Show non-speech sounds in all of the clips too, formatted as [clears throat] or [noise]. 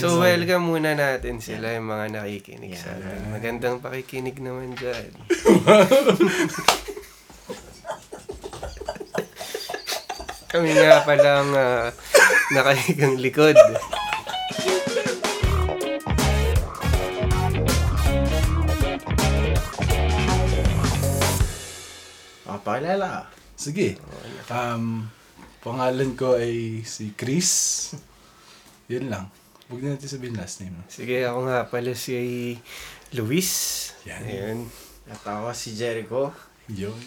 So, welcome muna natin sila yung mga nakikinig sa atin. Magandang pakikinig naman dyan. [laughs] Kami nga palang uh, nakahigang likod. Ah, pakilala. Sige. Um, pangalan ko ay si Chris. Yun lang. Huwag na natin sabihin last name. no? Sige, ako nga pala si Luis. Yan. Ayun. At ako si Jericho. Yun.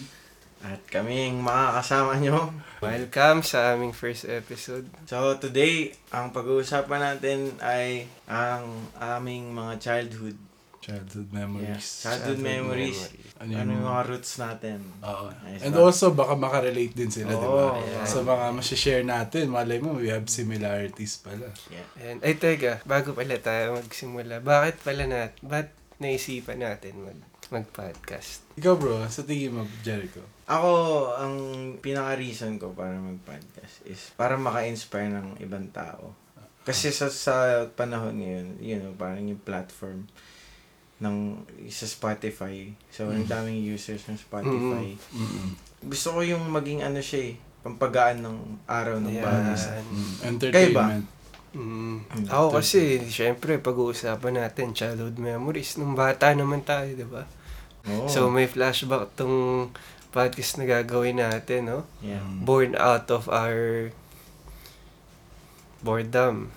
At kami yung makakasama nyo. Welcome sa aming first episode. So today, ang pag-uusapan natin ay ang aming mga childhood. Childhood Yeah. memories. Childhood, memories. Ano Ano, yung- yung mga roots natin. Oo. Nice And also, baka makarelate din sila, di ba? Oo, yeah. Sa mga masishare natin, malay mo, we have similarities pala. Yeah. And, ay, teka, bago pala tayo magsimula, bakit pala nat, ba't naisipan natin mag, mag-podcast? Ikaw bro, sa tingin mo, Jericho? Ako, ang pinaka-reason ko para mag-podcast is para maka-inspire ng ibang tao. Kasi sa, sa panahon ngayon, you know, parang yung platform ng sa Spotify. So, ang daming users ng Spotify. Mm-mm. Gusto ko yung maging ano siya eh, pampagaan ng araw ng bawat isa. Mm. Entertainment. Mm. Mm. Ako kasi, syempre, pag-uusapan natin childhood memories. Nung bata naman tayo, di ba? Oo. So, may flashback tong podcast na gagawin natin, no? yeah. Born out of our boredom.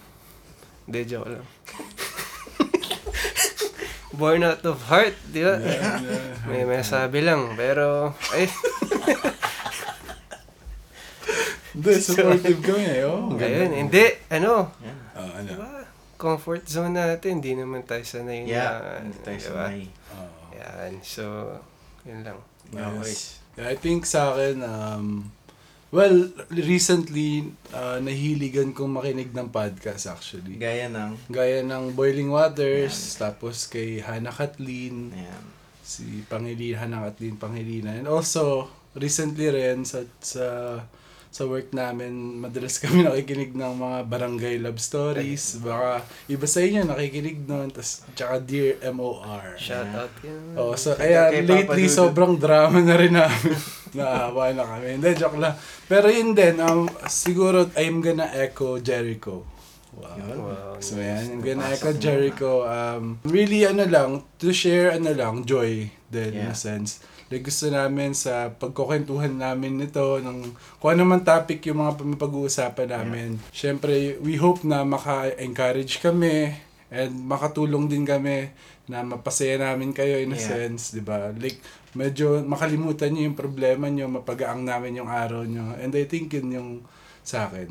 Hindi, joke lang. Born out of heart, di ba? Yeah, yeah. [laughs] May masabi lang, pero, ay, Hindi, [laughs] supportive kami eh. Oh, ayun, hindi, ano, Yan. Ah, ano? diba? Comfort zone natin, hindi naman tayo sanay Yeah. na, Hindi tayo diba? sanay. Oo. Yan, so, yun lang. Okay. Yes. I think sa akin, um, well, recently, uh, nahiligan kong makinig ng podcast actually. Gaya ng, Gaya ng Boiling Waters, tapos kay Hannah Kathleen, ayan. si Pangilin, Hannah Kathleen Pangilinan. And also, recently rin sa, sa sa work namin, madalas [laughs] kami nakikinig ng mga barangay love stories. Baka iba sa inyo nakikinig nun. Tas, tsaka Dear MOR. Shout out yun. Oh, so Shout kaya kay lately sobrang drama na rin namin. [laughs] Naawa na kami. Hindi, joke lang. Pero yun din, um, siguro I'm gonna echo Jericho. Wow. Yun. Wow. So yan, I'm gonna echo. Jericho. Um, really ano lang, to share ano lang, joy din in Yeah. a sense. Like gusto namin sa pagkukwentuhan namin nito, ng kung ano man topic yung mga pag-uusapan namin. Siyempre, we hope na maka-encourage kami and makatulong din kami na mapasaya namin kayo in a Yeah. sense, di ba? Like, medyo makalimutan nyo yung problema nyo, mapagaang namin yung araw nyo. And I think yun yung sa akin.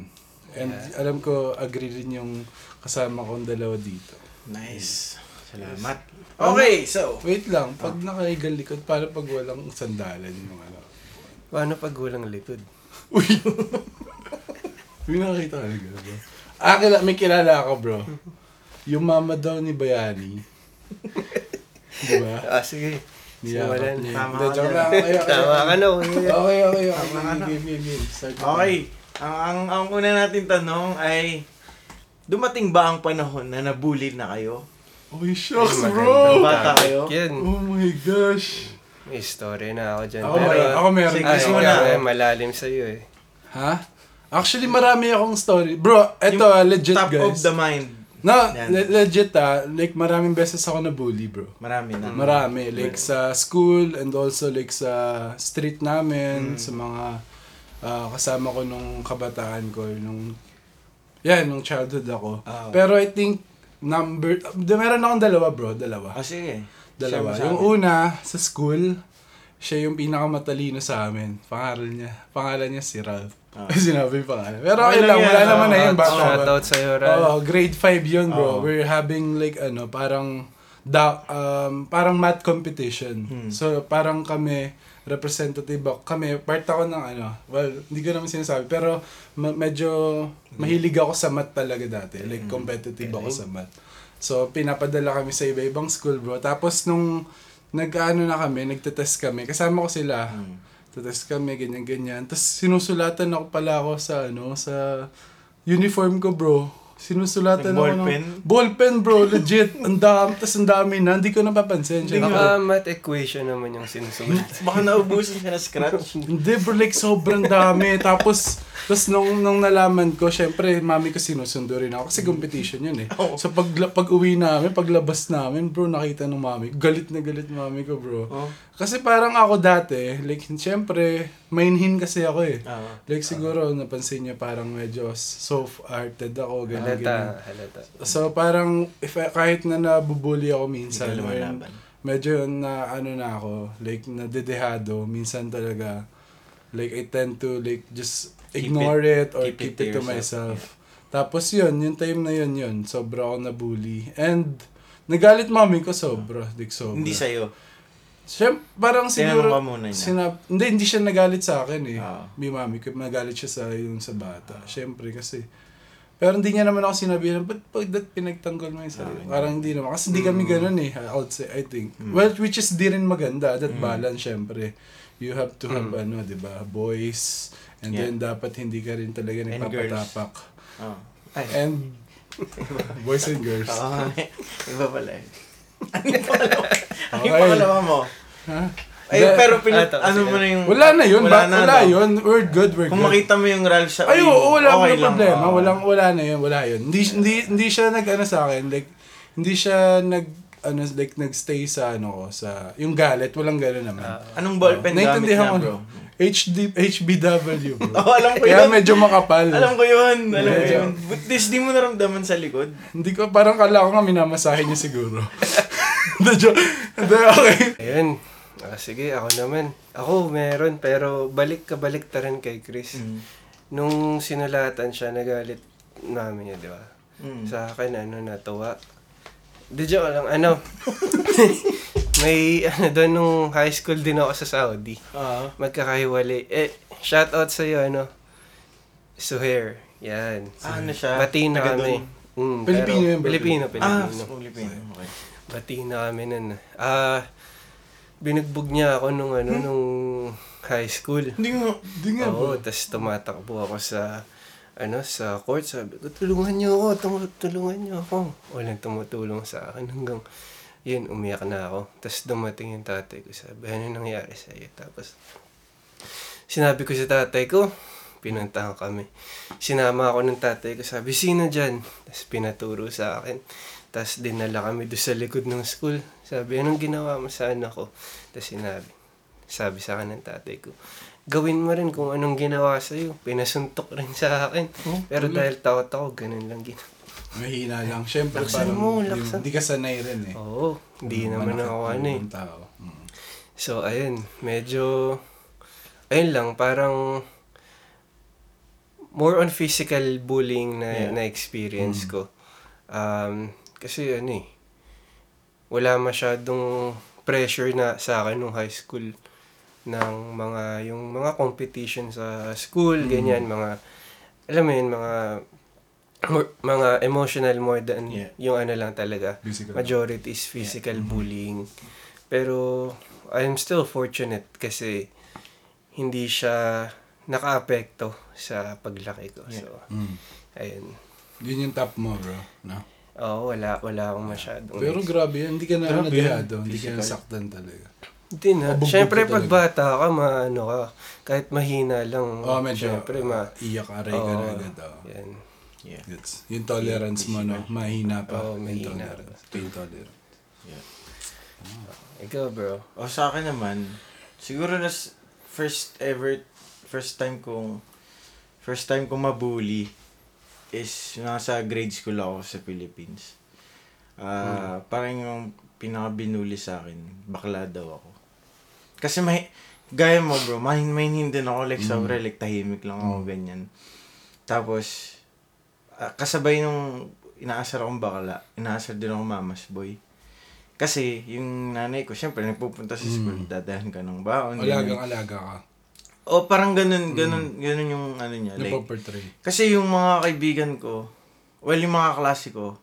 And Yeah. alam ko, agree rin yung kasama kong dalawa dito. Nice. Salamat. Okay, so, Wait lang, pag nakahigal likod, paano pag walang sandalan yung ano? Paano pag walang likod? [laughs] Uy! May nakakita ka na bro. Ah, kila, may kilala ako, bro. [laughs] Yung mama daw ni Bayani. [laughs] Di ba? Ah, sige. Niyakap niya. Tama ka joke dyan. Okay, okay. Tama ka na. kuya. Okay, okay, okay. Tama ka na. Game, game, game. Start na. okay. Ang, ang, ang una natin tanong ay, dumating ba ang panahon na nabully na kayo? Uy, shucks, bro! Bata kayo? Yan. Oh my gosh! May story na ako dyan. Ako, pero, meron, ako meron. Sige, ay, Gusto mo na. ikaw, na. eh, malalim sa'yo eh. Ha? Actually, marami akong story. Bro, eto ah, legit Top guys. of the mind. No, Yan. le- legit ah. Like, maraming beses ako na-bully, bro. Marami na. Marami. Like, sa school and also like sa street namin, sa mga ah, kasama ko nung kabataan ko, nung, yan, nung childhood ako. Ah. Pero I think, number, de, meron akong dalawa, bro. Dalawa. O sige. Dalawa. Share mo sa Yung una, sa school, siya yung pinakamatalino sa amin. Pangalan niya. Pangalan niya si Ralph. Ah. [laughs] Sinabi yung pangalan. Pero Okay lang wala naman na Ah, yun. Bata Shout ba? out sa'yo, Ral. Oo, grade 5 yun, bro. Oo. We're having like ano, parang da, um, parang math competition. Hmm. So, parang kami representative ako. Kami, part ako ng ano, well, hindi ko naman sinasabi, pero ma- medyo mahilig ako sa math talaga dati. Like, Hmm. competitive ako sa math. So, pinapadala kami sa iba-ibang school, bro. Tapos, nung nag-ano na kami, nagtetest kami, kasama ko sila. Hmm. Tetest kami, ganyan-ganyan. Tapos, sinusulatan ako pala ako sa, ano, sa uniform ko, bro. Sinusulatan ako ng... Ballpen? Ballpen, bro. Legit. Ang dami. Tapos ang dami na. Hindi ko napapansin. Syempre. Baka math equation naman yung sinusulat. [laughs] Baka naubusan ka na scratch. [laughs] Hindi, bro. Like, sobrang dami. Tapos, tapos nung, nung nalaman ko, syempre, mami ko sinusundo rin ako. Kasi competition yun eh. [laughs] Oo. So, pag, pag uwi namin, paglabas namin, bro, nakita ng mami. Galit na galit mami ko, bro. Oh. Kasi parang ako dati, like, syempre, mainhin kasi ako eh. Ah. Like, siguro, napansin niya parang medyo soft-hearted ako, gano'n, halata, gano'n. halata. So, parang, if, kahit na nabubuli ako minsan, Hindi ka lumalaban. medyo na, ano na ako, like, nadedehado, minsan talaga, like, I tend to, like, just Keep ignore it, or keep keep, it it, to yourself, myself. Tapos yun, yung time na yun, yun, sobra ako nabully. And, nagalit mami ko sobra, like, sobra. Hindi sa'yo. Siyempre, parang siguro, Tinanong ka muna niya. sinab- hindi, hindi siya nagalit sa akin eh. Ah. May mami ko, nagalit siya sa yung sa bata. Siyempre kasi, pero hindi niya naman ako sinabi na, ba't pag that pinagtanggol mo yung sarili? Ah, parang hindi naman. Kasi hindi kami ganun eh, I would say, I think. Well, which is di rin maganda, that balance syempre. You have to have, ano, di ba, boys, and Yeah. then dapat hindi ka rin talaga And nagpapatapak. Oh. Ay. And, [laughs] boys and girls. Oo. Iba pala eh. Ano yung pangalawa? Ano yung Okay. pangalawa mo? Ha? Ay, Hindi. pero pinat... Ah, ano sila. mo na yung... Wala na yun, wala, na, wala no? yun. We're good, we're Kung good. makita mo yung Ralph sa... Ay, oo, wala okay lang, problema. oo. Walang, wala na yun, wala yun. Hindi, hindi, hindi siya nag, ano sa akin, like, hindi siya nag, ano, like, nagstay sa, ano ko, sa, yung galit, walang gano'n naman. Anong ballpen gamit Naintindihan na, ko, bro? HD, HBW, bro. Oo, alam ko Kaya yun. medyo makapal. Alam ko yun. Alam ko Medyo. yun. But this, di mo naramdaman sa likod. Hindi ko, parang kala ko nga minamasahe niya siguro. [laughs] Hindi, joke. Hindi, okay. Ayun. Ah, sige, ako naman. Ako, meron, pero balik ka balik ta rin kay Chris. Mm. Nung sinulatan siya, nagalit namin niya, di ba? Mm. Sa akin, ano, natuwa. Di joke lang, ano, [laughs] may, [laughs] ano, doon nung high school din ako sa Saudi. Oo. Magkakahiwalay. Eh, shout out sa'yo, ano, Suhair. Yan. Ah, ano siya? Bati na Taga kami. Mm, Pilipino yun, bro. Pilipino, Ah, Pilipino. sa Pilipino. Okay. Bati na kami nun. Ah, binugbog niya ako nung ano, nung high school. Hindi mo... Hindi nga. Oo, tapos tumatakbo ako sa ano sa court sabi ko tulungan niyo ako tum- tulungan niyo ako walang tumutulong sa akin hanggang yun umiyak na ako. Tapos dumating yung tatay ko sabi ano nangyari sa iyo tapos sinabi ko sa tatay ko pinuntahan kami. Sinama ako ng tatay ko sabi sino dyan? Tapos pinaturo sa akin. Tapos dinala kami doon sa likod ng school. Sabi anong ginawa mo sa anak ko? Tapos sinabi sabi sa akin ng tatay ko, gawin mo rin kung anong ginawa sa'yo. Pinasuntok rin sa akin. Oh, Pero dahil takot ako, ganun lang ginawa. Mahina lang. Siyempre, Laksan parang, mo, laksan. hindi ka sanay rin eh. Oo, hindi naman manakit ako ano eh. ibang Tao. Mm. So, ayun, medyo, ayun lang, parang, more on physical bullying na, Yeah. na experience Mm. ko. Um, kasi ano eh, wala masyadong pressure na sa akin nung high school ng mga yung mga competition sa school Mm. ganyan mga alam mo yun mga mga emotional more than Yeah. yung ano lang talaga Physical. majority is physical bullying pero I'm still fortunate kasi hindi siya nakaapekto sa paglaki ko so Mm. ayun Yun yung top mo, bro. No? Oo, wala wala akong masyadong Pero grabe yan, hindi ka na Grabe nadehado, yan. hindi ka nasaktan talaga. Hindi na. Mabugbog Siyempre, ka pag bata ka, maano ka. Kahit mahina lang. Oh, medyo, Siyempre, ma... iyak, aray ka na Oo, agad. Oh. Yan. Yeah. Gets. Yung tolerance mo, no? Mahina pa. Oo, Yung mahina tolerance. Pain tolerance. Yeah. Ikaw, bro. O sa akin naman, siguro na s- first ever, first time kong, first time kong mabully is nasa grade school ako sa Philippines. Ah, parang yung pinaka-binuli sa akin, bakla daw ako. Kasi may, gaya mo bro, mahin mahin din ako, like sobra, like tahimik lang ako, ganyan. Tapos, ah, kasabay nung inaasar akong bakla, inaasar din ako mamas boy. Kasi, yung nanay ko, syempre, nagpupunta sa school, dadahan ka ng baon. ganyan. Alagang-alaga ka. O, parang ganun, ganun, ganun yung ano niya. Like, Napoportray. kasi yung mga kaibigan ko, well, yung mga klase ko,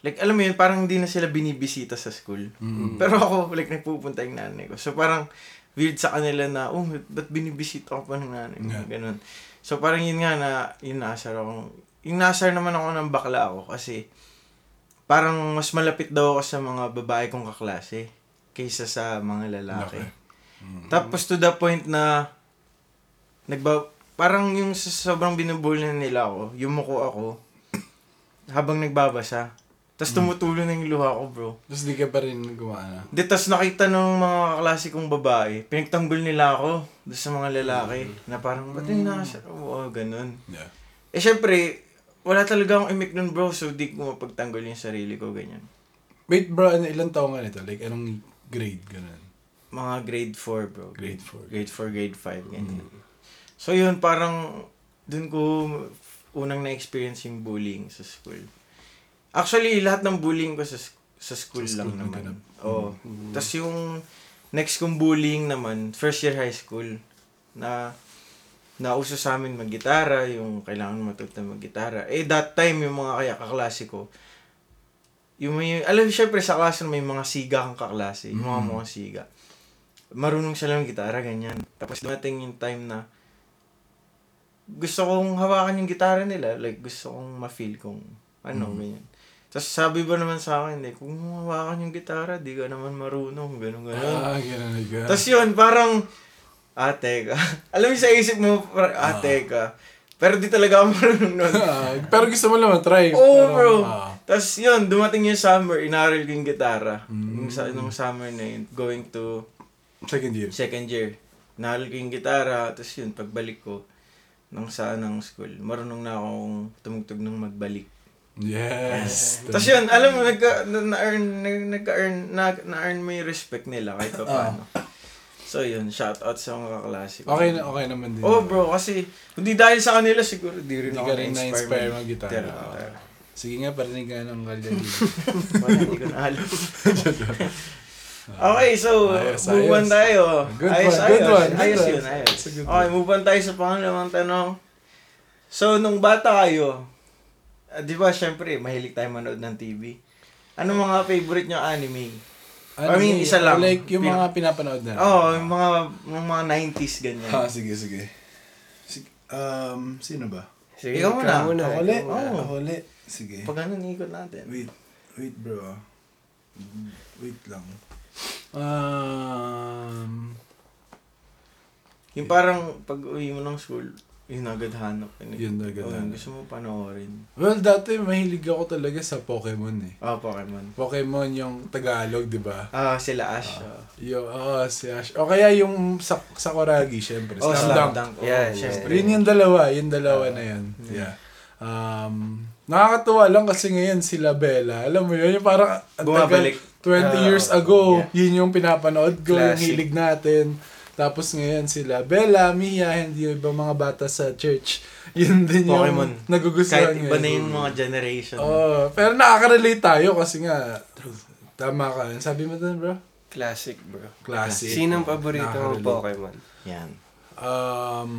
like, alam mo yun, parang hindi na sila binibisita sa school. Mm. Pero ako, like, nagpupunta yung nanay ko. So, parang, weird sa kanila na, oh, ba't binibisita ko pa ng nanay mo? Yeah. Ganun. So, parang yun nga na, yun naasar akong, yung nasar naman ako ng bakla ako kasi parang mas malapit daw ako sa mga babae kong kaklase kaysa sa mga lalaki. Okay. Tapos to the point na nagba parang yung sa sobrang binubuli nila ako, yumuko ako [clears throat] habang nagbabasa. Tapos tumutulo na yung luha ko, bro. Tapos di ka pa rin gumana. Di, tas nakita ng mga kaklase kong babae, pinagtanggol nila ako doon sa mga lalaki. Na parang, ba't yung nasa? Oo, ganun. Yeah. Eh, syempre, wala talaga akong imik nun, bro. So, di ko mapagtanggol yung sarili ko, ganyan. Wait bro, ano, ilang taong nga nito? Like, anong grade? Ganun. Mga grade 4, bro. Grade 4. Grade 4, grade 5, ganyan. So, yun, parang, dun ko unang na-experience yung bullying sa school. Actually, lahat ng bullying ko sa, sa school Sa lang school naman. ganun. Oo. Tapos yung next kong bullying naman, first year high school, na nauso sa amin maggitara, yung kailangan matuto maggitara. Eh, that time, yung mga kaya kaklase ko, yung may, alam mo, syempre sa klase may mga siga kang kaklase, yung mga Mm. mga siga. Marunong sila ng gitara, ganyan. Tapos dumating yung time na gusto kong hawakan yung gitara nila. Like, gusto kong ma-feel kung ano, Mm. ganyan. Tapos sabi ba naman sa akin, eh, kung hawakan yung gitara, di ka naman marunong, gano'n, gano'n. Ah, ganun ka. Tapos yun, parang, ate ka. [laughs] Alam mo sa isip mo, parang, ate ka. Pero di talaga ako marunong nun. [laughs] Ah, pero gusto mo naman try. Oo, Parang, bro. ah, Tapos yun, dumating yung summer, inaral ko yung gitara. Mm. Yung sa, nung summer na yun, going to second year. second year. Inaral ko yung gitara, tapos yun, pagbalik ko, nang saan ng school, marunong na akong tumugtog ng magbalik. Yes. Tapos yun, alam mo, nagka, na- na-earn, na- nagka-earn, na, na-earn mo yung respect nila kahit pa paano. So yun, shout out sa mga kaklase ko. Okay na, okay naman din. Oh bro, kasi kundi dahil sa kanila siguro di rin Hindi ako ka rin na-inspire mag-. Gitara. Sige nga, parinig ka ng kalyan. [laughs] Wala, hindi ko na alam. [laughs] okay, so Ayos, move on ayos. tayo. Good ayos, one, ayos, good one, good ayos one. yun, ayos. It's a good Okay, move on tayo sa pangalawang tanong. So, nung bata kayo, ah, di ba, syempre, mahilig tayo manood ng TV. Ano mga favorite nyo anime? I mean, isa lang. Like yung mga pinapanood na. Oo, oh, yung mga, yung mga 90s ganyan. Ha, sige, sige. Sige, um, sino ba? Sige, Ikaw muna. muna. Ako ulit? ikaw muna. Ako ulit. Sige. Pag ano, ikot natin. Wait, wait bro. ah. Wait lang. Um, Yung parang pag uwi mo ng school, yun agad hanap. Yun, Yun agad hanap. gusto mo panoorin. well, dati mahilig ako talaga sa Pokemon eh. Ah, Pokemon. Pokemon yung Tagalog, di ba? Ah, sila Ash. ah. Yo, oh, si Ash. O kaya yung sa Sakuragi, syempre. oh, Slam Slam Dunk. Dunk. Oh, Yan, syempre. Yun yung dalawa, yung dalawa na yun. Yeah. Um, nakakatuwa lang kasi ngayon sila Bella. Alam mo yun, yung parang Bumabalik. 20 Ah, years ago, yeah. yun yung pinapanood ko, yung Classic. hilig natin. Tapos ngayon sila, Bella, Mia, hindi yung ibang mga bata sa church. Yun din Pokemon. yung nagugustuhan Kahit iba ngayon. na yung mga generation. Oo, pero nakaka-relate tayo kasi nga, tama ka. Sabi mo dun, bro? Classic, bro. Classic. Sinong paborito mong Nakaka-relate. Pokemon? Yan. Um,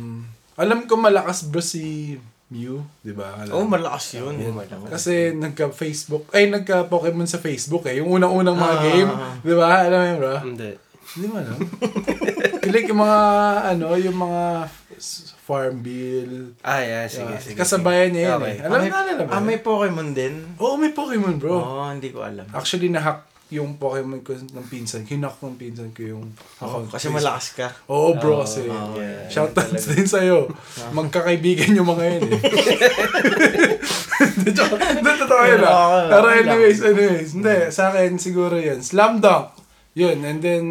alam ko malakas bro si Mew, di ba? Alam Oh, mo. malakas yun. Oo, malakas. Kasi nagka-Facebook, ay nagka-Pokemon sa Facebook eh. Yung unang-unang mga Ah. game, di ba? Alam mo yun, bro? Hindi. Hindi mo alam. [laughs] like yung mga, ano, yung mga farm bill. Ah, yeah, sige, Yeah. sige. Kasabayan niya yun Okay. eh. Alam ah, may, na, alam ah, may Pokemon din? Oo, may Pokemon bro. Oo, hindi ko alam. Actually, nahack yung Pokemon ko ng pinsan. Hinak ng pinsan ko yung account. kasi malakas ka. Oo bro, Oo, kasi oo, yeah. shoutouts din sa'yo. Magkakaibigan yung mga yun eh. [laughs] Hindi, totoo yun ah. Pero anyways, anyways. Hindi, sa akin siguro yun. Slam dunk. Yun, and then,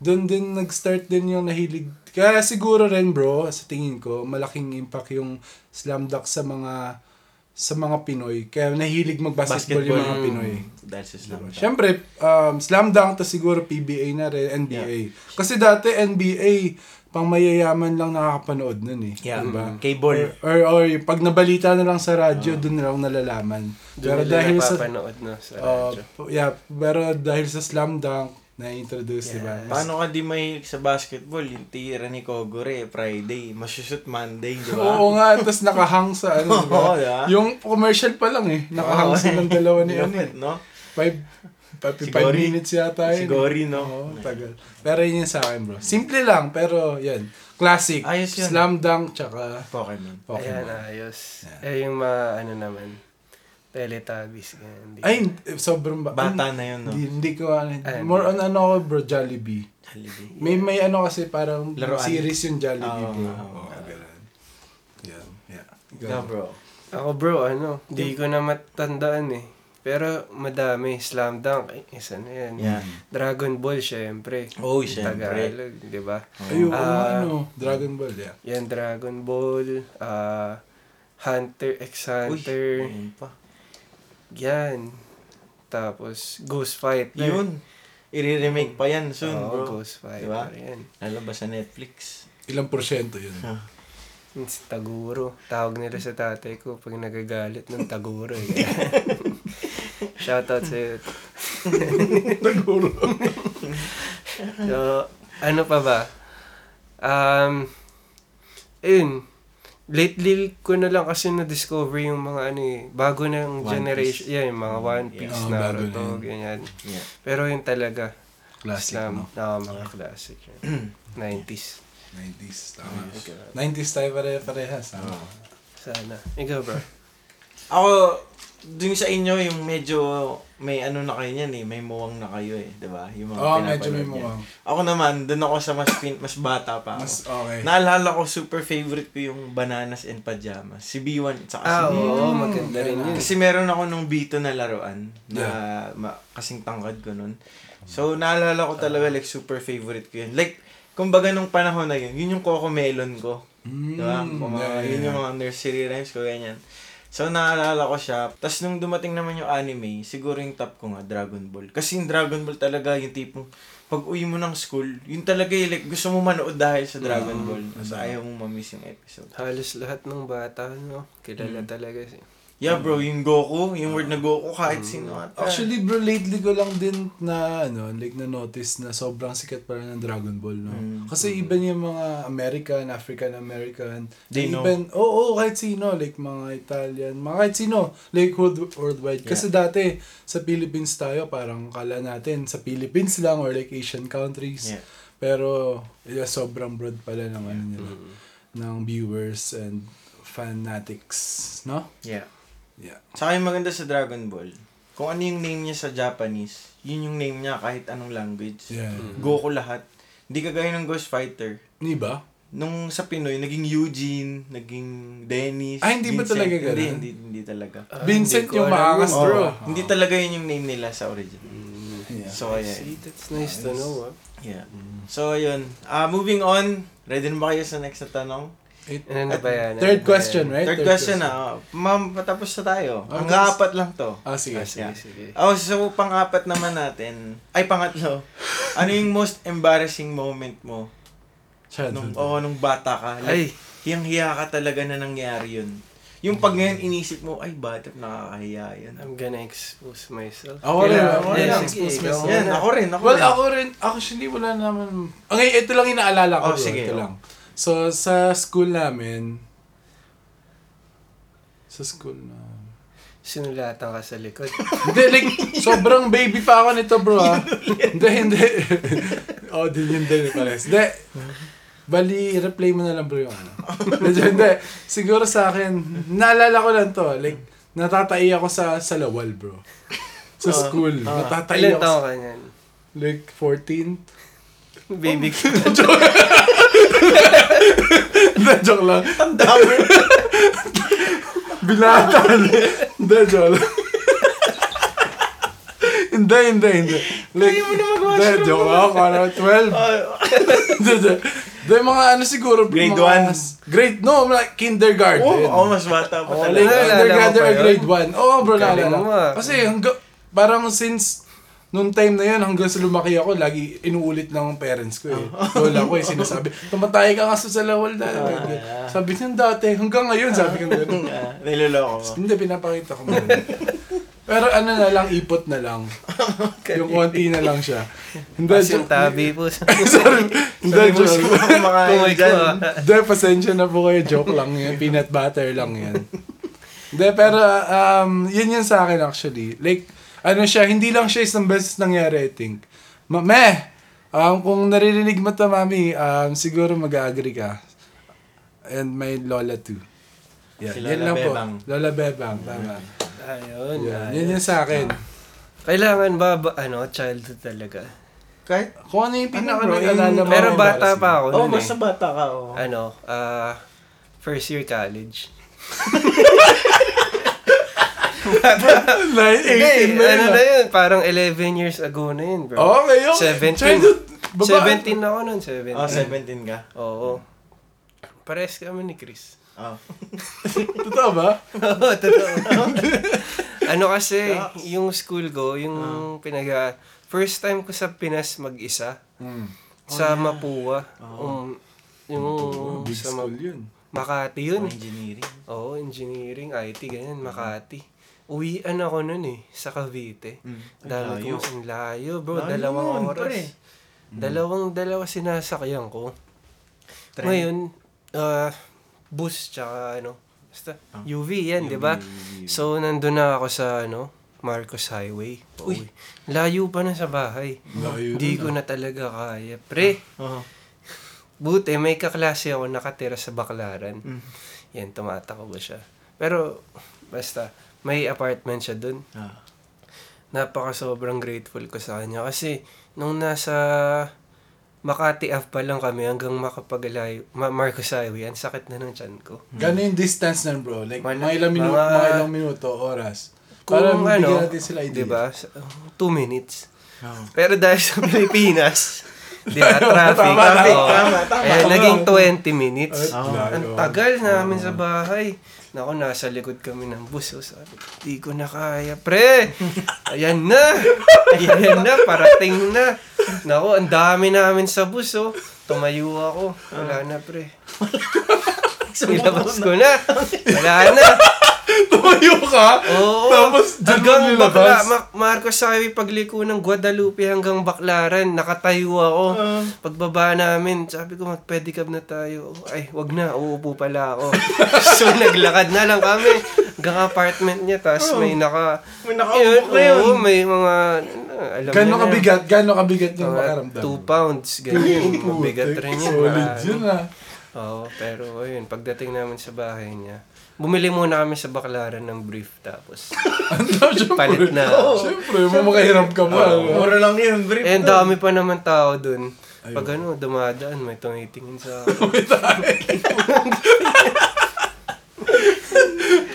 doon din nag-start din yung nahilig. Kaya siguro rin bro, sa tingin ko, malaking impact yung slam dunk sa mga sa mga Pinoy. Kaya nahilig mag-basketball yung mga Pinoy. Dahil sa Slam Dunk. Siyempre, um, slam dunk, tas siguro PBA na rin, NBA. Kasi dati NBA, pang mayayaman lang nakakapanood nun eh. Yeah. Diba? Cable. Or, or, yung pag nabalita na lang sa radyo, dun na lang nalalaman. Doon Pero nila dahil sa, napapanood no, sa uh, radyo. yeah, pero dahil sa slam dunk, na-introduce, diba? Paano ka di may sa basketball? Yung tira ni Kogure, Friday. Masushoot Monday, di ba? Oo nga, tapos nakahang sa ano, [laughs] diba? Oo, diba? Yung commercial pa lang eh, nakahang Oo, silang dalawa ni [laughs] ano. Lapit, no? Five, five, Si five Gory. minutes yata yun. Si Gory, no? Oo, tagal. Pero yun yung sa akin, bro. Simple lang, pero yan. Classic. Ayos yun. Slam dunk, tsaka Pokemon. Pokemon. Ayan, ayos. Eh, yung mga, ano naman, Teletubbies. ganyan, Hindi. Ay, eh, sobrang ba? Bata na yun, no? Hindi, hindi ko ano. More hindi. on ano ako, bro, Jollibee. Jollibee. May may ano kasi parang Laruan. series yung Jollibee, Oo, bro. oo, oo. ganun. Yan, yeah. Ikaw, bro. Ako bro, ano, di ko na matandaan eh. Pero madami, Slam Dunk, isa na yan. Yan. Dragon Ball, syempre. Oh, syempre. Tagalog, di ba? Ayun, Ah, ano, Dragon Ball, yeah. Yan, Dragon Ball, ah, Hunter x Uy, Hunter, ayun pa. yan. Tapos, Ghost Fighter. Yun. I-remake pa yan soon, Oo, bro. Ghost Fighter, Diba? yan. Lalabas sa Netflix. Ilang porsyento yun? Yung si Taguro. Tawag nila sa tatay ko pag nagagalit ng Taguro. Eh. [laughs] Shoutout sa'yo. [laughs] Naguro. So, ano pa ba? Um, ayun. Lately ko na lang kasi na-discover yung mga ano eh, bago ng One generation. Piece. Yeah, yung mga One Yeah. Piece, bago Naruto, na yun. ganyan. Yeah. Pero yun talaga, Classic, Islam, no? na mga classic. yun. 90s. 90s, tama. Okay. 90s tayo pare-parehas. Tama. Oo. Sana. Ikaw bro? Ako, dun sa inyo, yung medyo may ano na kayo niyan eh, may muwang na kayo eh, 'di ba? Yung mga oh, medyo may muwang. Ako naman, dun ako sa mas pin, mas bata pa ako. Mas okay. Naalala ko super favorite ko yung Bananas and Pajamas. Si B1 at saka Ah, si B1. oo, Mm, maganda rin yun. Kasi meron ako nung Bito na laruan na ma- kasing tangkad ko nun. So, naalala ko talaga like super favorite ko yun. Like, kumbaga nung panahon na yun, yun yung Coco Melon ko. Mm, Diba? Kung yeah, yun yeah. yung mga nursery rhymes ko, ganyan. So, naalala ko siya. Tapos, nung dumating naman yung anime, siguro yung top ko nga, Dragon Ball. Kasi yung Dragon Ball talaga, yung tipong, pag uwi mo ng school, yun talaga yung like, gusto mo manood dahil sa Dragon Mm, Ball. Tapos, ayaw mong mamiss yung episode. Halos lahat ng bata, no? Mm. Kilala talaga si. Yeah, bro, yung Goku, yung word na Goku, kahit sino ata. Actually, bro, lately ko lang din na, ano, like, na-notice na sobrang sikat pala ng Dragon Ball, no? Mm. Kasi even yung mga American, African-American, They know. even, oo, oh, kahit sino, like, mga Italian, mga kahit sino, like, world, worldwide. Kasi dati, sa Philippines tayo, parang kala natin, sa Philippines lang, or like Asian countries. Yeah. Pero, yeah, sobrang broad pala ng, ano nila, Mm. ng viewers and fanatics, no? Yeah. Yeah. Saka yung maganda sa Dragon Ball, kung ano yung name niya sa Japanese, yun yung name niya kahit anong language. Yeah. Goku lahat. Hindi kagaya ng Ghost Fighter. Di ba? Nung sa Pinoy, naging Eugene, naging Dennis. Ah, hindi ba talaga Hindi, ganun? hindi, hindi talaga. Ah, Vincent hindi yung maangas, bro. Oo. Hindi talaga yun yung name nila sa original. Yeah. So, ayan. See, that's nice to know, ah. Yeah. So, ayun. Ah, moving on. Ready na ba kayo sa next na tanong? It- Ano na ba yan? Third Ano ba question, yan? right? Third question na. Oh. Ma'am, patapos na tayo. Ah, Ang guys. apat lang to. Ah, sige. Ah, sige, Yeah. sige. Oh, so pang-apat naman natin. Ay, pangatlo. ano yung most embarrassing moment mo? Nung, Childhood. oh, nung bata ka. Ay, Like, hiyang-hiya ka talaga na nangyari yun. Yung pag ngayon inisip mo, ay, bata, nakakahiya yun. I'm gonna expose myself. Ako rin, Kailangan- ako rin. sige, expose ikaw myself. Yan, muna. ako rin, ako Well, rin. ako rin, actually, wala naman. Okay, ito lang inaalala ko. Oh, bro. sige, Ito oh. lang. So, sa school namin, sa school na... Sinulatan ka sa likod. [laughs] Hindi, like, sobrang baby pa ako nito, bro, ha? hindi, hindi. [laughs] oh, din yun din, pares. Hindi. Bali, replay mo na lang, bro, yung ano. [laughs] Medyo, hindi. Siguro sa akin, naalala ko lang to. Like, natatai ako sa sa lawal, bro. Sa school. ah. natatai Ilan ako. taon sa- ka niyan? Like, 14. Baby ko. Hindi, joke lang. Tanda mo. Binatan. Hindi, joke lang. hindi, hindi, hindi. Like, Hindi mo na magawa hindi, siya. joke lang. Parang 12. Hindi, hindi. Hindi, mga ano siguro. Grade mga, one? Grade, no, like kindergarten. Oo, oh, mas bata pa Oh, talaga. like kindergarten or grade 1. Oo, bro, naalala. ah. Kasi hanggang, parang since Noong time na yun, hanggang sa lumaki ako, lagi inuulit ng parents ko eh. Lola ko eh, sinasabi, tumatay ka kasi sa lawal na. Sabi niya dati, hanggang ngayon, sabi ko gano'n. Ah, niloloko mo. Hindi, pinapakita ko mo. Pero ano na lang, ipot na lang. yung konti na lang siya. Hindi, Tapos yung tabi po. [laughs] Sorry. Hindi, joke. ko, dyan. ah. Hindi, pasensya na po kayo. Joke lang yan. Peanut butter lang yan. Hindi, pero um, yun yun sa akin actually. Like, ano siya, hindi lang siya isang beses nangyari, I think. Ma meh! Um, kung naririnig mo to, mami, um, siguro mag-agree ka. And my lola too. Yeah, Si yan Lola lang Bebang. po. Lola Bebang, tama. Ayun. Yan, ayun. yan yung sa akin. Kailangan ba, ba, ano, childhood talaga? Kahit, Kung ano yung pinaka bro, nag-alala yung- mo. Pero bata pa ako oh, nun basta eh. bata ka, oh. Ano, ah, first year college. [laughs] Nine, 18 Hindi, na ano yun. na yun, parang 11 years ago na yun, bro. Okay, okay. 17. Childhood, baba. 17 ako nun, 17. Oh, 17 ka. Oo. Pares kami ni Chris. Oh. [laughs] Totoo ba? Oo, totoo. [laughs] ano kasi, yung school ko, yung pinag first time ko sa Pinas mag-isa, Hmm. sa Mapua. Um, yung Oh, big sa Ma- school yun. Makati yun. Engineering. Oo, engineering, IT, ganyan, Makati. Uwian ako nun eh, sa Cavite. Mm. Dami Layo. ko, ang layo bro, Layo dalawang nun, oras. pre. Dalawang dalawa sinasakyan ko. Tren. Ngayon, ah, bus tsaka ano, basta UV yan, di ba? So, nandun na ako sa ano, Marcos Highway. Uy. Layo pa na sa bahay. Layo Hindi ko na talaga kaya. Pre, Oh. buti may kaklase ako nakatira sa Baclaran. Mm. Yan, tumatakbo siya. Pero, basta, may apartment siya dun. Ah. Napaka sobrang grateful ko sa kanya. Kasi, nung nasa Makati Ave pa lang kami hanggang makapagalayo, Ma- Marcos Highway, ang sakit na ng tiyan ko. Gano'n yung distance nun, bro? Like, Wala- mga ilang minuto, mga- mga ilang minuto, oras. Kung Para ano, natin sila idea. di ba? Sa- Two minutes. Oh. Pero dahil sa [laughs] Pilipinas, di ba, traffic. Tama, tama, tama, tama. Eh, naging 20 minutes. Layo. Ang tagal namin sa bahay. Naku, nasa likod kami ng bus. So, sabi, di ko na kaya. Pre! [laughs] Ayan na! Ayan na, parating na. Naku, ang dami namin sa bus, oh. Tumayo ako. Wala na, pre. [laughs] Nilabas ko na. Wala na. Tumayo ka? Oo. Tapos, dyan mo hanggang nilabas? bakla, Ma- Marcos Highway pagliko ng Guadalupe hanggang Baklaran, nakatayo ako. Ah. Pagbaba namin, sabi ko mag-pedicab na tayo. Ay, wag na, uupo pala ako. [laughs] so, naglakad na lang kami hanggang apartment niya, tapos may naka... May nakaubok na yun. Oo, may mga... Alam Gano'n niyo na. kabigat? Gano'n kabigat yung Mga makaramdam? 2 pounds, ganyan. [laughs] Mabigat rin yun. Solid yun ah. Oo, pero ayun, pagdating namin sa bahay niya, bumili muna kami sa baklaran ng brief tapos [laughs] palit na. Siyempre, mamakahiram ka pa. Oh, mura lang yun, brief. Eh, ang dami pa naman tao dun. Pag ano, dumadaan, may tumitingin sa [laughs] akin.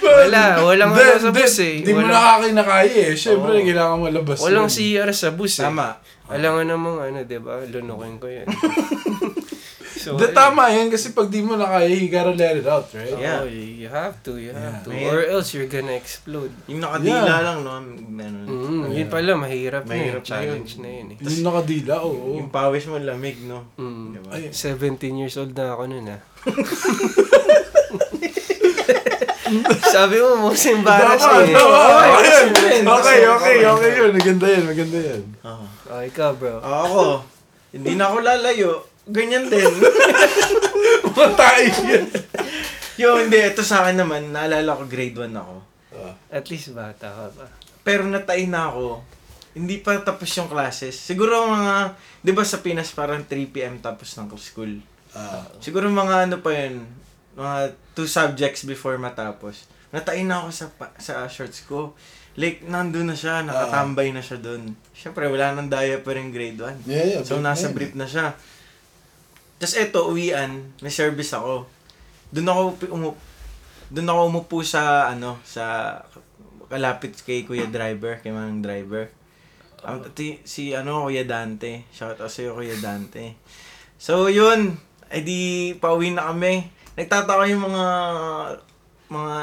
Wala, walang ano sa bus eh. Hindi mo Walang, nakakinakaya eh. Siyempre, kailangan mo labas. walang yun. CR sa bus eh. Tama. Alam nga namang ano, di ba? Lunukin ko yan. [laughs] so, Da, tama yan kasi pag di mo na kaya, you gotta let it out, right? Yeah. Oh, you have to, you have to. Yeah. Or else you're gonna explode. Yung nakadila Yeah. lang, no? Meron. Mm, Yun pala, mahirap, Mahirap na yun. Challenge na yun eh. Yung nakadila, oo. Yung pawis mo lamig, no? Mm. Diba? Ay, 17 years old na ako nun ah. [laughs] Sabi mo, most embarrassing eh. Ay, Okay, yun. okay, okay, okay yun. Maganda yan, maganda yan. Oo. Oh, ikaw bro. Ah, Ako, hindi na ako lalayo. Ganyan din. [laughs] Matay yan. Yo, hindi. Ito sa akin naman, naalala ko grade 1 ako. At least bata ka pa. Pero natain na ako. Hindi pa tapos yung classes. Siguro mga, di ba sa Pinas parang 3pm tapos ng school. Ah, Siguro mga ano pa yun, mga two subjects before matapos. Natain na ako sa sa shorts ko. Like, nandun na siya, nakatambay na siya dun. Siyempre, wala nang diaper yung grade 1. yeah, yeah. So, nasa brief na siya. Tapos eto, uwian, may service ako. Doon ako pi- umup doon ako umupo sa ano, sa kalapit kay Kuya Driver, kay Manang Driver. Ang ti- si ano, Kuya Dante. Shout out sa'yo, Kuya Dante. So, yun. Ay di, pauwi na kami. Nagtataka yung mga, mga,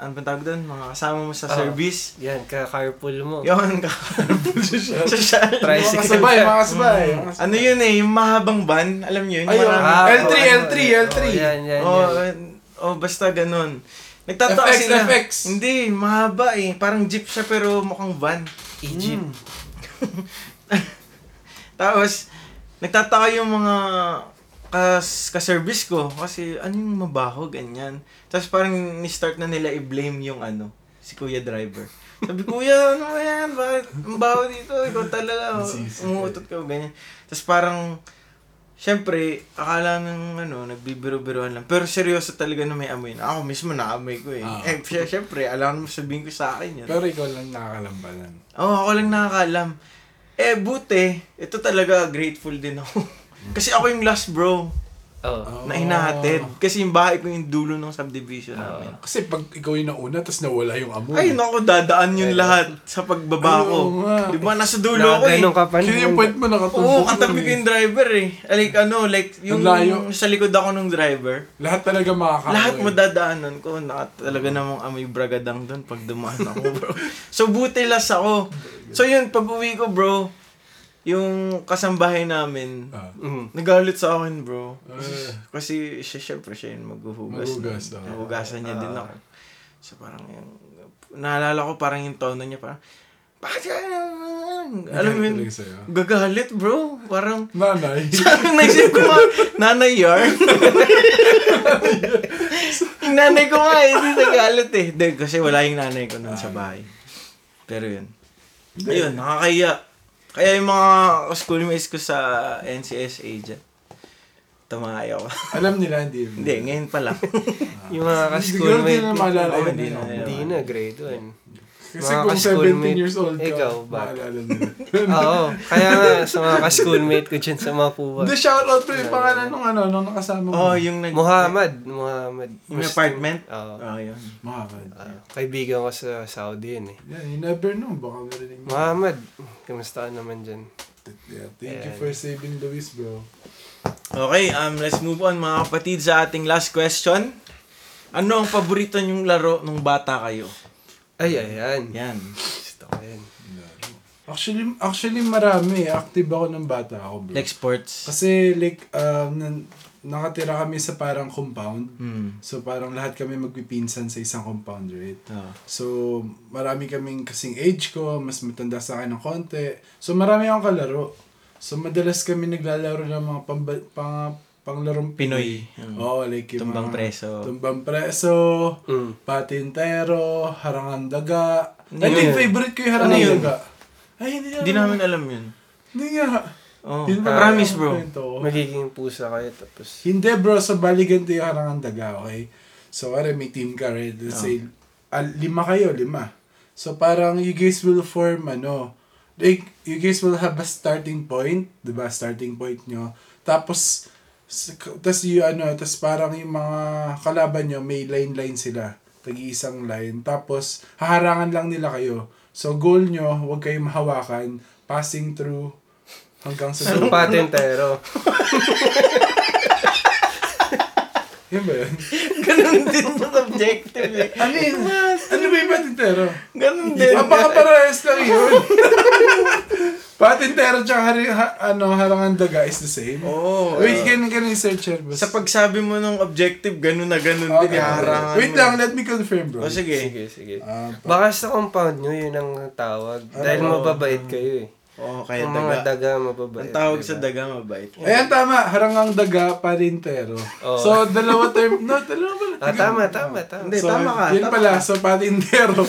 ano ba tawag doon? Mga kasama mo sa Ah. service. Yan, ka-carpool mo. Yun, kakarapul siya. [laughs] Mga Tricycle. mga kasabay. mga kasabay. Ano yun eh, yung mahabang van, alam niyo yun? Ayun. marami- Ah, L3, oh, L3, oh, L3. Oh, yan, yan, Oh, yan. oh, basta ganun. Nagtataka FX, sila. FX. Hindi, mahaba eh. Parang jeep siya pero mukhang van. Egypt. [laughs] Tapos, nagtataka yung mga kas ka-service ko kasi ano yung mabaho ganyan. Tapos parang ni-start na nila i-blame yung ano, si Kuya Driver. Sabi, kuya, ano ba yan? Bakit ang baho dito? Ikaw talaga. Sisi. Umuutot ka, ganyan. Tapos parang, syempre, akala ng ano, nagbibiro-biroan lang. Pero seryoso talaga na may amoy na. Ako mismo naamoy ko eh. Ah. Eh, syempre, alam mo sabihin ko sa akin yun. Pero ikaw lang nakakalambanan. Oo, oh, ako lang nakakaalam. Eh, buti, ito talaga, grateful din ako. [laughs] Kasi ako yung last bro Oh. na hinahatid. Kasi yung bahay ko yung dulo ng subdivision namin. Kasi pag ikaw yung nauna, tapos nawala yung amoy. Ay, naku, dadaan yun lahat sa pagbaba ko. Di ba, nasa dulo ko eh. Ka pa. Yun yung point mo nakatumbok. Oo, katabi ko yung driver eh. Like, ano, like, yung sa likod ako ng driver. Lahat talaga makakaamoy. Lahat madadaanan ko. Naka, talaga namang amoy bragadang doon pag dumaan ako, bro. [laughs] so, buti last ako. So, yun, pag uwi ko, bro, yung kasambahay namin, Ah. Mm. nagalit sa akin, bro. Eh. Kasi siya, syempre, siya yung maghuhugas. Maghuhugas, nun. ah. Nahugasan niya din ako. So, parang yung, naalala ko parang yung tono niya, parang, bakit ka, alam mo yun, gagalit, bro. Parang, Nanay. [laughs] Parang naisip ko nanay yarn. [laughs] yung nanay ko nga, hindi nagalit eh. Hindi, kasi wala yung nanay ko nun sa bahay. Pero yun. Ayun, nakakaya. Kaya yung mga schoolmates ko sa NCSA dyan, tumayo ako. [laughs] Alam nila, hindi. hindi, ngayon pa lang. Yung mga Siguro ka-schoolmate. hindi na maalala yun. hindi na. Hindi na, grade 1. Kasi Mga kung ka-schoolmate, 17 years old ka, ikaw, ba? maalala nila. [laughs] Oo, kaya nga sa mga ka-schoolmate ko dyan sa mga puwa. Hindi, shoutout ko yung pangalan nung ano, nung nakasama mo. oh, yung nag... Muhammad, Muhammad. Yung apartment? Oo. Oh, yun. Muhammad. Ah, kaibigan ko sa Saudi yun eh. Yeah, you never know. Baka marinig mo. Muhammad, kamusta ka naman dyan? Yeah, thank you for saving Luis, bro. Okay, um, let's move on mga kapatid sa ating last question. Ano ang paborito nyong laro nung bata kayo? Ay, ayan. Yan. Gusto ko yan. Actually, actually marami. Active ako ng bata ako, bro. Like sports. Kasi like, um, nan- nakatira kami sa parang compound. Hmm. So parang lahat kami magpipinsan sa isang compound, right? Oh. So, marami kaming kasing age ko, mas matanda sa akin ng konti. So, marami akong kalaro. So, madalas kami naglalaro ng mga pamba, pang, panglarong Pinoy. Oo, like yung Tumbang mga- preso. Tumbang preso, Mm. patintero, harangan daga. Ano I think yun? favorite ko yung Ano harangan yun? daga. Ay, hindi, Hindi namin alam yun. Hindi nga. Oh, Yun ba promise bro. kwento? Magiging pusa kayo tapos... Hindi bro, sa bali ganito yung harangan daga, okay? So, are may team ka, right? Let's say, ah, lima kayo, lima. So, parang you guys will form, ano, like, you guys will have a starting point, di ba? Starting point nyo. Tapos, s- tas yung ano, tas parang yung mga kalaban nyo, may line-line sila. Tagi-isang line. Tapos, haharangan lang nila kayo. So, goal nyo, huwag kayong mahawakan, passing through, hanggang sa Anong patentero? [laughs] Yun ba yun? Ganun din yung objective eh. Ano yun? Ano ba yung patintero? Ganun din. Ah, baka parehas lang yun. [laughs] patintero tsaka hari, ha, ano, harangan daga is the same. Oo. Wait, ganun ganun yung searcher. boss. Sa pagsabi mo ng objective, ganun na ganun din. Okay. Harangan Wait lang, let me confirm, bro. O sige. Sige, sige. Ah, Baka sa compound nyo, yun ang tawag. Dahil Ano? mababait kayo eh. Oo, kaya Ang mga daga. daga mababait. Ang tawag sa diba? daga mabait. Ayan, tama. Harangang daga, patintero. Oo. So, dalawa term. No, dalawa pala. Ah, tama, tama, tama. Hindi, so, tama ka, Yun tama pala, so patintero.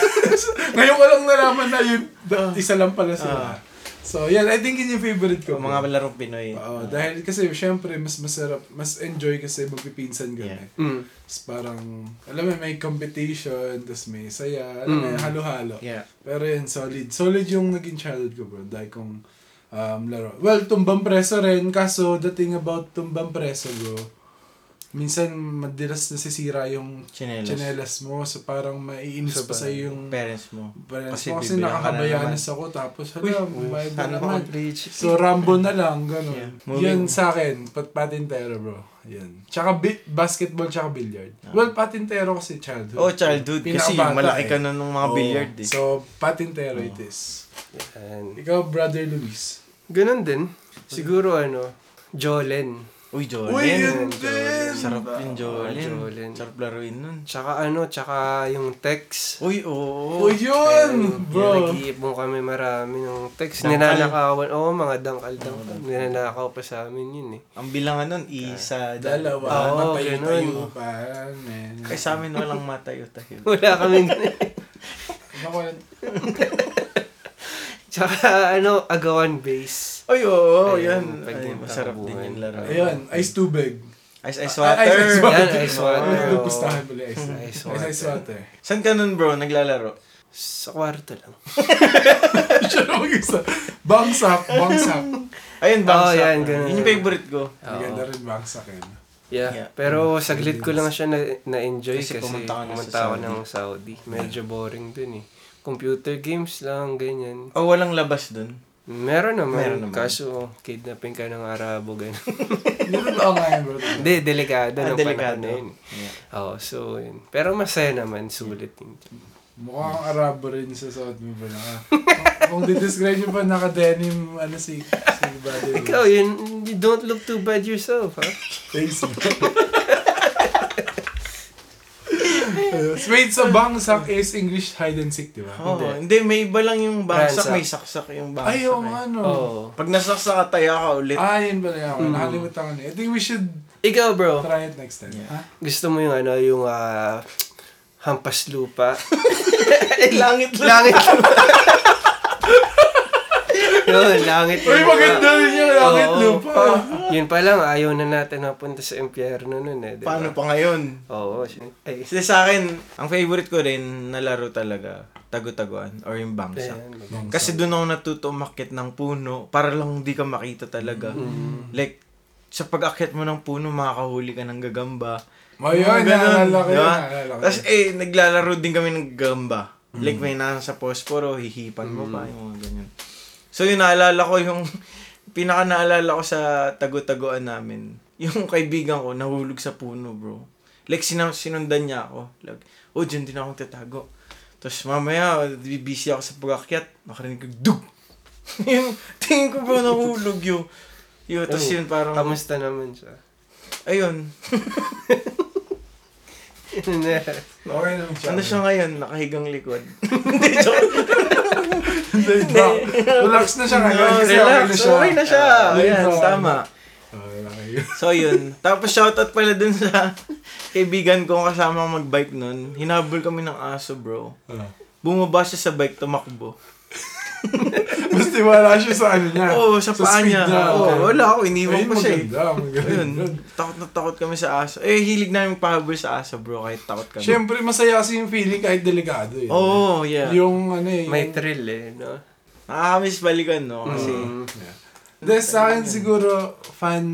[laughs] Ngayon ko lang nalaman na yun, da- isa lang pala sila. Ah. So, yan, I think yun yung favorite ko. O mga larong Pinoy. Oo, dahil kasi syempre mas masarap, mas enjoy kasi magpipinsan kami. Yeah. Mm. Tapos parang, alam mo, may competition, tapos may saya, alam mo, Mm. halo-halo. Yeah. Pero yun, solid. Solid yung naging childhood ko, bro. Dahil kong um, laro. Well, tumbang preso rin, kaso the thing about tumbang preso, bro, minsan madalas nasisira yung Chinelas. chinelas mo, so parang maiinis pa Sabay. sa'yo yung Parents mo. parents Kasi mo kasi ka na nakakabayanas ako, tapos hala, bayad na naman. Rich. So, Rambo na lang, gano'n. Yeah. Moving- Yan sa akin, pat patintero, bro. Yan. Tsaka bi- basketball, tsaka billiard. Well, patintero kasi childhood. Oh, childhood. Kasi Pinakabata malaki eh. ka na nung mga Oo. billiard eh. So, patintero it is. Yan. Ikaw, brother Luis. Ganun din. Siguro ano, Jolen. Uy, Jolen. Uy, yun din! Sarap yung Jolen. Ah, Jolen. Sarap laruin nun. Tsaka ano, tsaka yung text. Uy, oo. Oh, yun! Bro. Nag-iipon kami marami ng text. Dangkal. Ninanakawan. Oo, mga dangkal-dangkal. Ninanakaw pa sa amin yun eh. Ang bilangan nun, isa, Dalawa. Oo, matayo-tayo ganun. pa. man. Kay sa amin walang matayo-tayo. Wala kami Naku, [laughs] Tsaka ano, agawan base. Ay, oo, Ayun, yan. Ay, masarap din yung laro. Ayun, ice tubig. Ice ice Ah, water. Ice, ice water. Yan, ice water. Oh, Nagpustahan pala ice. Ice Ice, water. ice water. Saan ka nun bro, naglalaro? Sa kwarto lang. [laughs] Siya na mag-isa. Bangsak, bangsak. Ayun, Oo, bangsak. yan, ganun. Yun yung favorite ko. Maganda rin bangsak yun. Yeah. Yeah. Pero saglit ko lang siya na, na-enjoy Kasi kasi, pumunta ka na sa pumunta ako Saudi. ng Saudi. Medyo boring dun eh. Computer games lang, ganyan. Oh, walang labas dun. Meron naman. Meron naman. Kaso, kidnapping ka ng Arabo, ganyan. Yun [laughs] ba nga yun, bro? Hindi, delikado Ah, ng panahon delikado. na yun. Yeah. Oo, so yun. Pero masaya naman, sulit yung Mukhang Arabo rin sa suot mo ba naka. Kung di-describe nyo pa naka-denim, ano si, si Buddy. Ikaw, yun, you don't look too bad yourself, ha? Thanks, bro. Wait, sa bangsak is English hide and seek, di ba? Oo, hindi. may iba lang yung bangsak, Ransak. may saksak yung bangsak. Ay, oo eh. nga, no. Oo. Pag nasaksak ka, taya ka ulit. Ah, yun pala yun. Mm. Nakalimutan ko na. I think we should Ikaw, bro, try it next time. Yeah. Ha? gusto mo yung ano, yung ah, hampas lupa. [laughs] Langit [laughs] lang. langit lupa. [laughs] yun, langit Uy, maganda rin yung langit Oo. lupa. Yun pa lang, ayaw na natin napunta sa impyerno nun eh. Diba? Paano pa ngayon? Oo, syempre. Ay, Kasi sa akin, ang favorite ko rin na laro talaga, tagu-taguan or yung bangsak. ayan. Kasi doon ako natuto umakyat ng puno para lang hindi ka makita talaga. Mm. Like, sa pag-akyat mo ng puno, makakahuli ka ng gagamba. Oh, yun, Mga ganun, naalala ko yun, diba? naalala ko Tapos eh, naglalaro din kami ng gagamba. Mm. Like, may nasa posporo, hihipan mo pa, yung mga ganyan. So, yun, naalala ko yung, [laughs] pinaka naalala ko sa tagu-taguan namin, yung kaibigan ko, nahulog sa puno, bro. Like, sina- sinundan niya ako. Like, oh, dyan din ako tatago. Tapos mamaya, busy ako sa pag-akyat, nakarinig ko, dug! [laughs] yung tingin ko bro, nahulog yun. Yun, tapos Oh, yun parang, Kamusta naman siya? ayun, [laughs] ano siya ngayon, nakahigang likod. Hindi, joke. Hindi, bro. Relax na siya ngayon. Kasi relax, okay na siya. okay na siya. Ah, Ayan, yun, tama. So, yun. Tapos, shoutout pala dun sa [laughs] kaibigan ko kasama magbike nun. Hinabol kami ng aso, bro. Ah. Bumaba siya sa bike, tumakbo. [laughs] Basta wala siya sa ano niya. Oo, sa paa speed niya. Oo, wala ako, iniwan ko siya eh. maganda, maganda. Ayun, takot na takot kami sa aso. Eh, hilig namin pahabol sa aso, bro, kahit takot kami. Siyempre, masaya kasi yung feeling kahit delikado eh. Oo, oh, yeah. Yung ano eh. May yung- thrill eh, no? Nakakamiss balikan, no? Kasi, Mm. Hindi, sa akin siguro, fun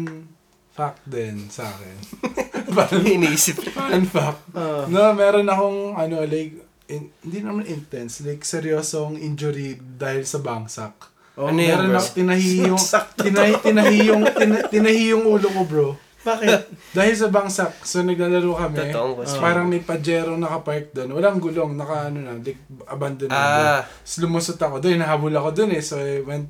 fact din sa akin. [laughs] Parang Iniisip. fun fact. Oo. No, meron akong, ano, like, in- hindi naman intense, like, seryosong injury dahil sa bangsak. Oh, Ano yun, meron bro? tinahi yung, [laughs] tinahi, tinahi yung, tina- tinahi yung ulo ko, bro. bakit? [laughs] Dahil sa bangsak, so naglalaro kami. Totoong question. parang may pajero nakapark doon. Walang gulong, naka ano na, like abandoned na. Ah. Tapos lumusot ako doon, nahabol ako doon eh. So I went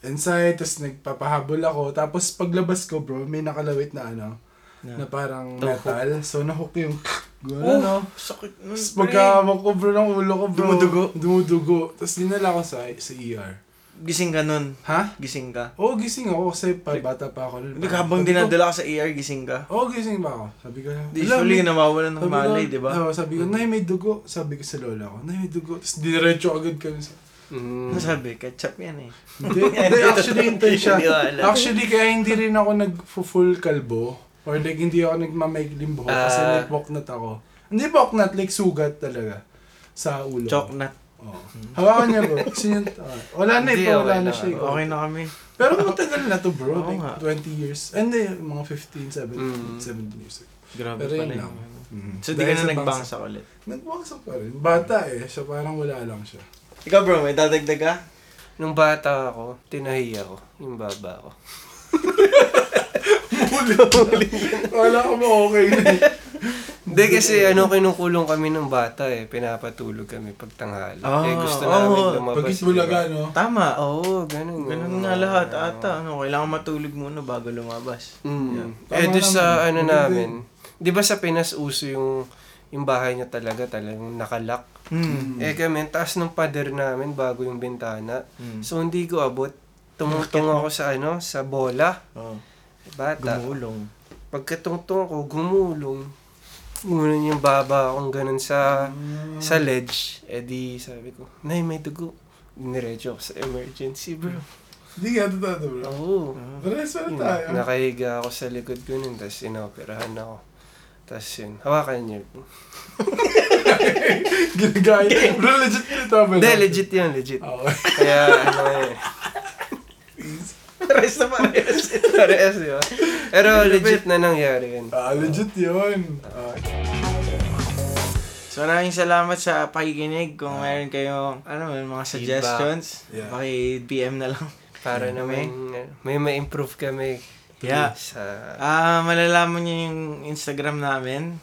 inside, tapos nagpapahabol ako. Tapos paglabas ko bro, may nakalawit na ano, na parang metal. So nahook yung [laughs] gano'n no. Oh, sakit nun, Tapos pre. pagkawak ko bro ng ulo ko bro. Dumudugo? Dumudugo. Tapos dinala ko sa, sa ER. Gising ka nun. Ha? Gising ka. Oo, gising ako kasi pa, bata pa ako nun. Hindi ka habang dinadala ka sa ER, gising ka. Oo, gising ba ako? Sabi ko, Di, "Wala, Usually, may- nawawalan ng malay, di ba? Oo, sabi ko, Nay, may dugo. Sabi ko sa lola ko, Nay, may dugo. Tapos diretso agad kami sa... Mm. Ano sabi? Ketchup yan eh. Hindi, actually, [laughs] intern siya. Actually, kaya hindi rin ako nag-full kalbo. Or like, hindi ako nagmamaiklim buhok. kasi Ah. like, walknut ako. Hindi walknut, like sugat talaga. Sa ulo. Choknut. Oo. Hawakan niya bro. Kasi yun, ah, wala na eh, pa, okay wala na na. siya. eh. Okay na kami. Pero matagal na to bro. Like, nga. 20 years. Hindi, mga 15, 17, Mm. 17 years. Grabe Pero pala yun. Mm. So, di ka sa na nagbangsak ulit. Nagbangsak pa rin. Bata eh. So parang wala lang siya. Ikaw bro, may dadagdag ka? Nung bata ako, tinahi ako. Yung baba ko. [laughs] Wala ko mo okay na. Hindi kasi ano kinukulong kami ng bata eh. Pinapatulog kami pag tanghali. Ah, eh gusto namin lumabas. Pag itbulaga, diba? no? Tama. Oo, ganun. Ganun nga lahat ata. Ano, kailangan matulog muna bago lumabas. Mm. Tama Eh, doon sa ano namin, di ba sa Pinas uso yung yung bahay niya talaga talagang nakalak. Hmm. Eh kami, taas ng pader namin bago yung bintana. Hmm. So hindi ko abot. Tumutong ako sa ano, sa bola. Oh. Bata. Gumulong. Pagkatungtong ko, gumulong. Ganun yung baba akong ganun sa sa ledge. Eh di sabi ko, Nay, may dugo. Diniretso ako sa emergency, bro. Hindi nga, totoo to, bro. Oo. Pares pa Yun, tayo. nakahiga ako sa likod ko nun, tapos inoperahan ako. Tapos yun, hawakan niyo. [laughs] Ginagaya. Bro, legit bro. Hindi, legit yun, legit. Okay. Kaya, ano eh. [laughs] Pares na pares. pares, di ba? Pero legit na nangyari yun. Ah, legit yun. Ah, So maraming salamat sa pakikinig. Kung meron kayong ano, mga suggestions, Yeah. paki-PM na lang. Para naman, uh, may ma-improve kami. Yeah. Sa, Ah, malalaman niyo yung Instagram namin.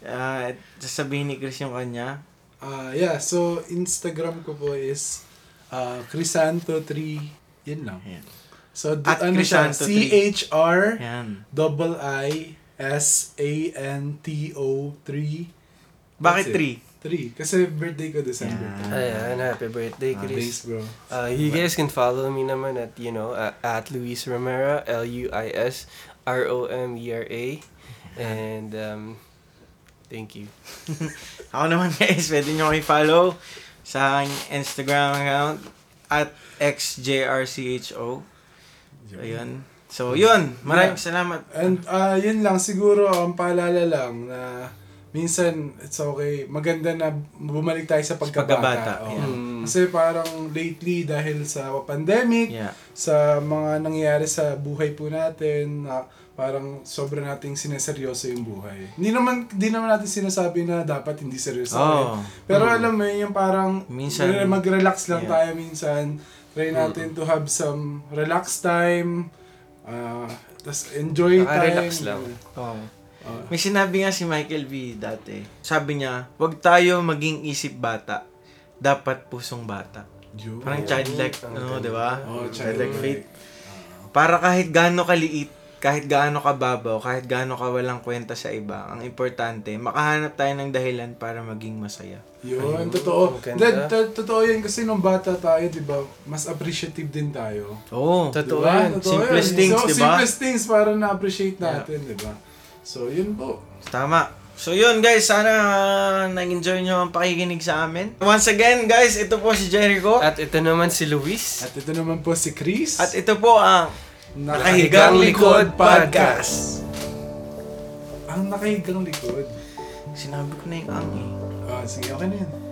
Ah, sasabihin ni Chris yung kanya. Ah, yeah, so Instagram ko po is uh, Crisanto3. Yan lang. Ayan. So, d- At ano siya? Crisanto3. C-H-R Yan. double I S A N T O 3. Bakit That's 3. 3? Kasi birthday ko December. Yeah. ayan, happy birthday, Ah, thanks, Chris. bro. Uh, you guys can follow me naman at, you know, uh, at Luis Romero, L-U-I-S R-O-M-E-R-A. And, um, thank you. [laughs] Ako naman guys, pwede nyo kayo follow sa aking Instagram account at xjrcho. So, yun. So, yun. Maraming Yeah. salamat. And uh, yun lang, siguro ang paalala lang na minsan it's okay, maganda na bumalik tayo sa pagkabata. Pagkabata, Oo. yeah. Mm. Kasi parang lately dahil sa pandemic, Yeah. sa mga nangyayari sa buhay po natin, na parang sobra nating sineseryoso yung buhay. Hindi naman hindi naman natin sinasabi na dapat hindi seryoso. Oo. Pero alam mo yun, yung parang Oh. Minsan- re- mag-relax lang Yeah. tayo minsan. Try natin to have some relax time. Uh, Tapos enjoy time. Naka-relax lang. Oh. Ah. May sinabi nga si Michael V. dati. Sabi niya, huwag tayo maging isip bata. Dapat pusong bata. Yun. Parang childlike, ano, di ba? Oh, childlike faith. Ah. Para kahit gaano kaliit, kahit gaano kababaw, kahit gaano ka walang kwenta sa iba, ang importante, makahanap tayo ng dahilan para maging masaya. Yun, Ayun, totoo. to- totoo yun kasi nung bata tayo, di ba, mas appreciative din tayo. Oo. Totoo Diba? yan. Totoo Simplest yan. things, so, diba? Simplest things para na-appreciate natin, di ba? So, yun po. Tama. So yun guys, sana uh, nag-enjoy nyo ang pakikinig sa amin. Once again guys, ito po si Jericho. At ito naman si Luis. At ito naman po si Chris. At ito po ang Nakahigang Likod Podcast. Ang nakahigang likod. Sinabi ko na yung ang eh. Ah, sige, okay na na-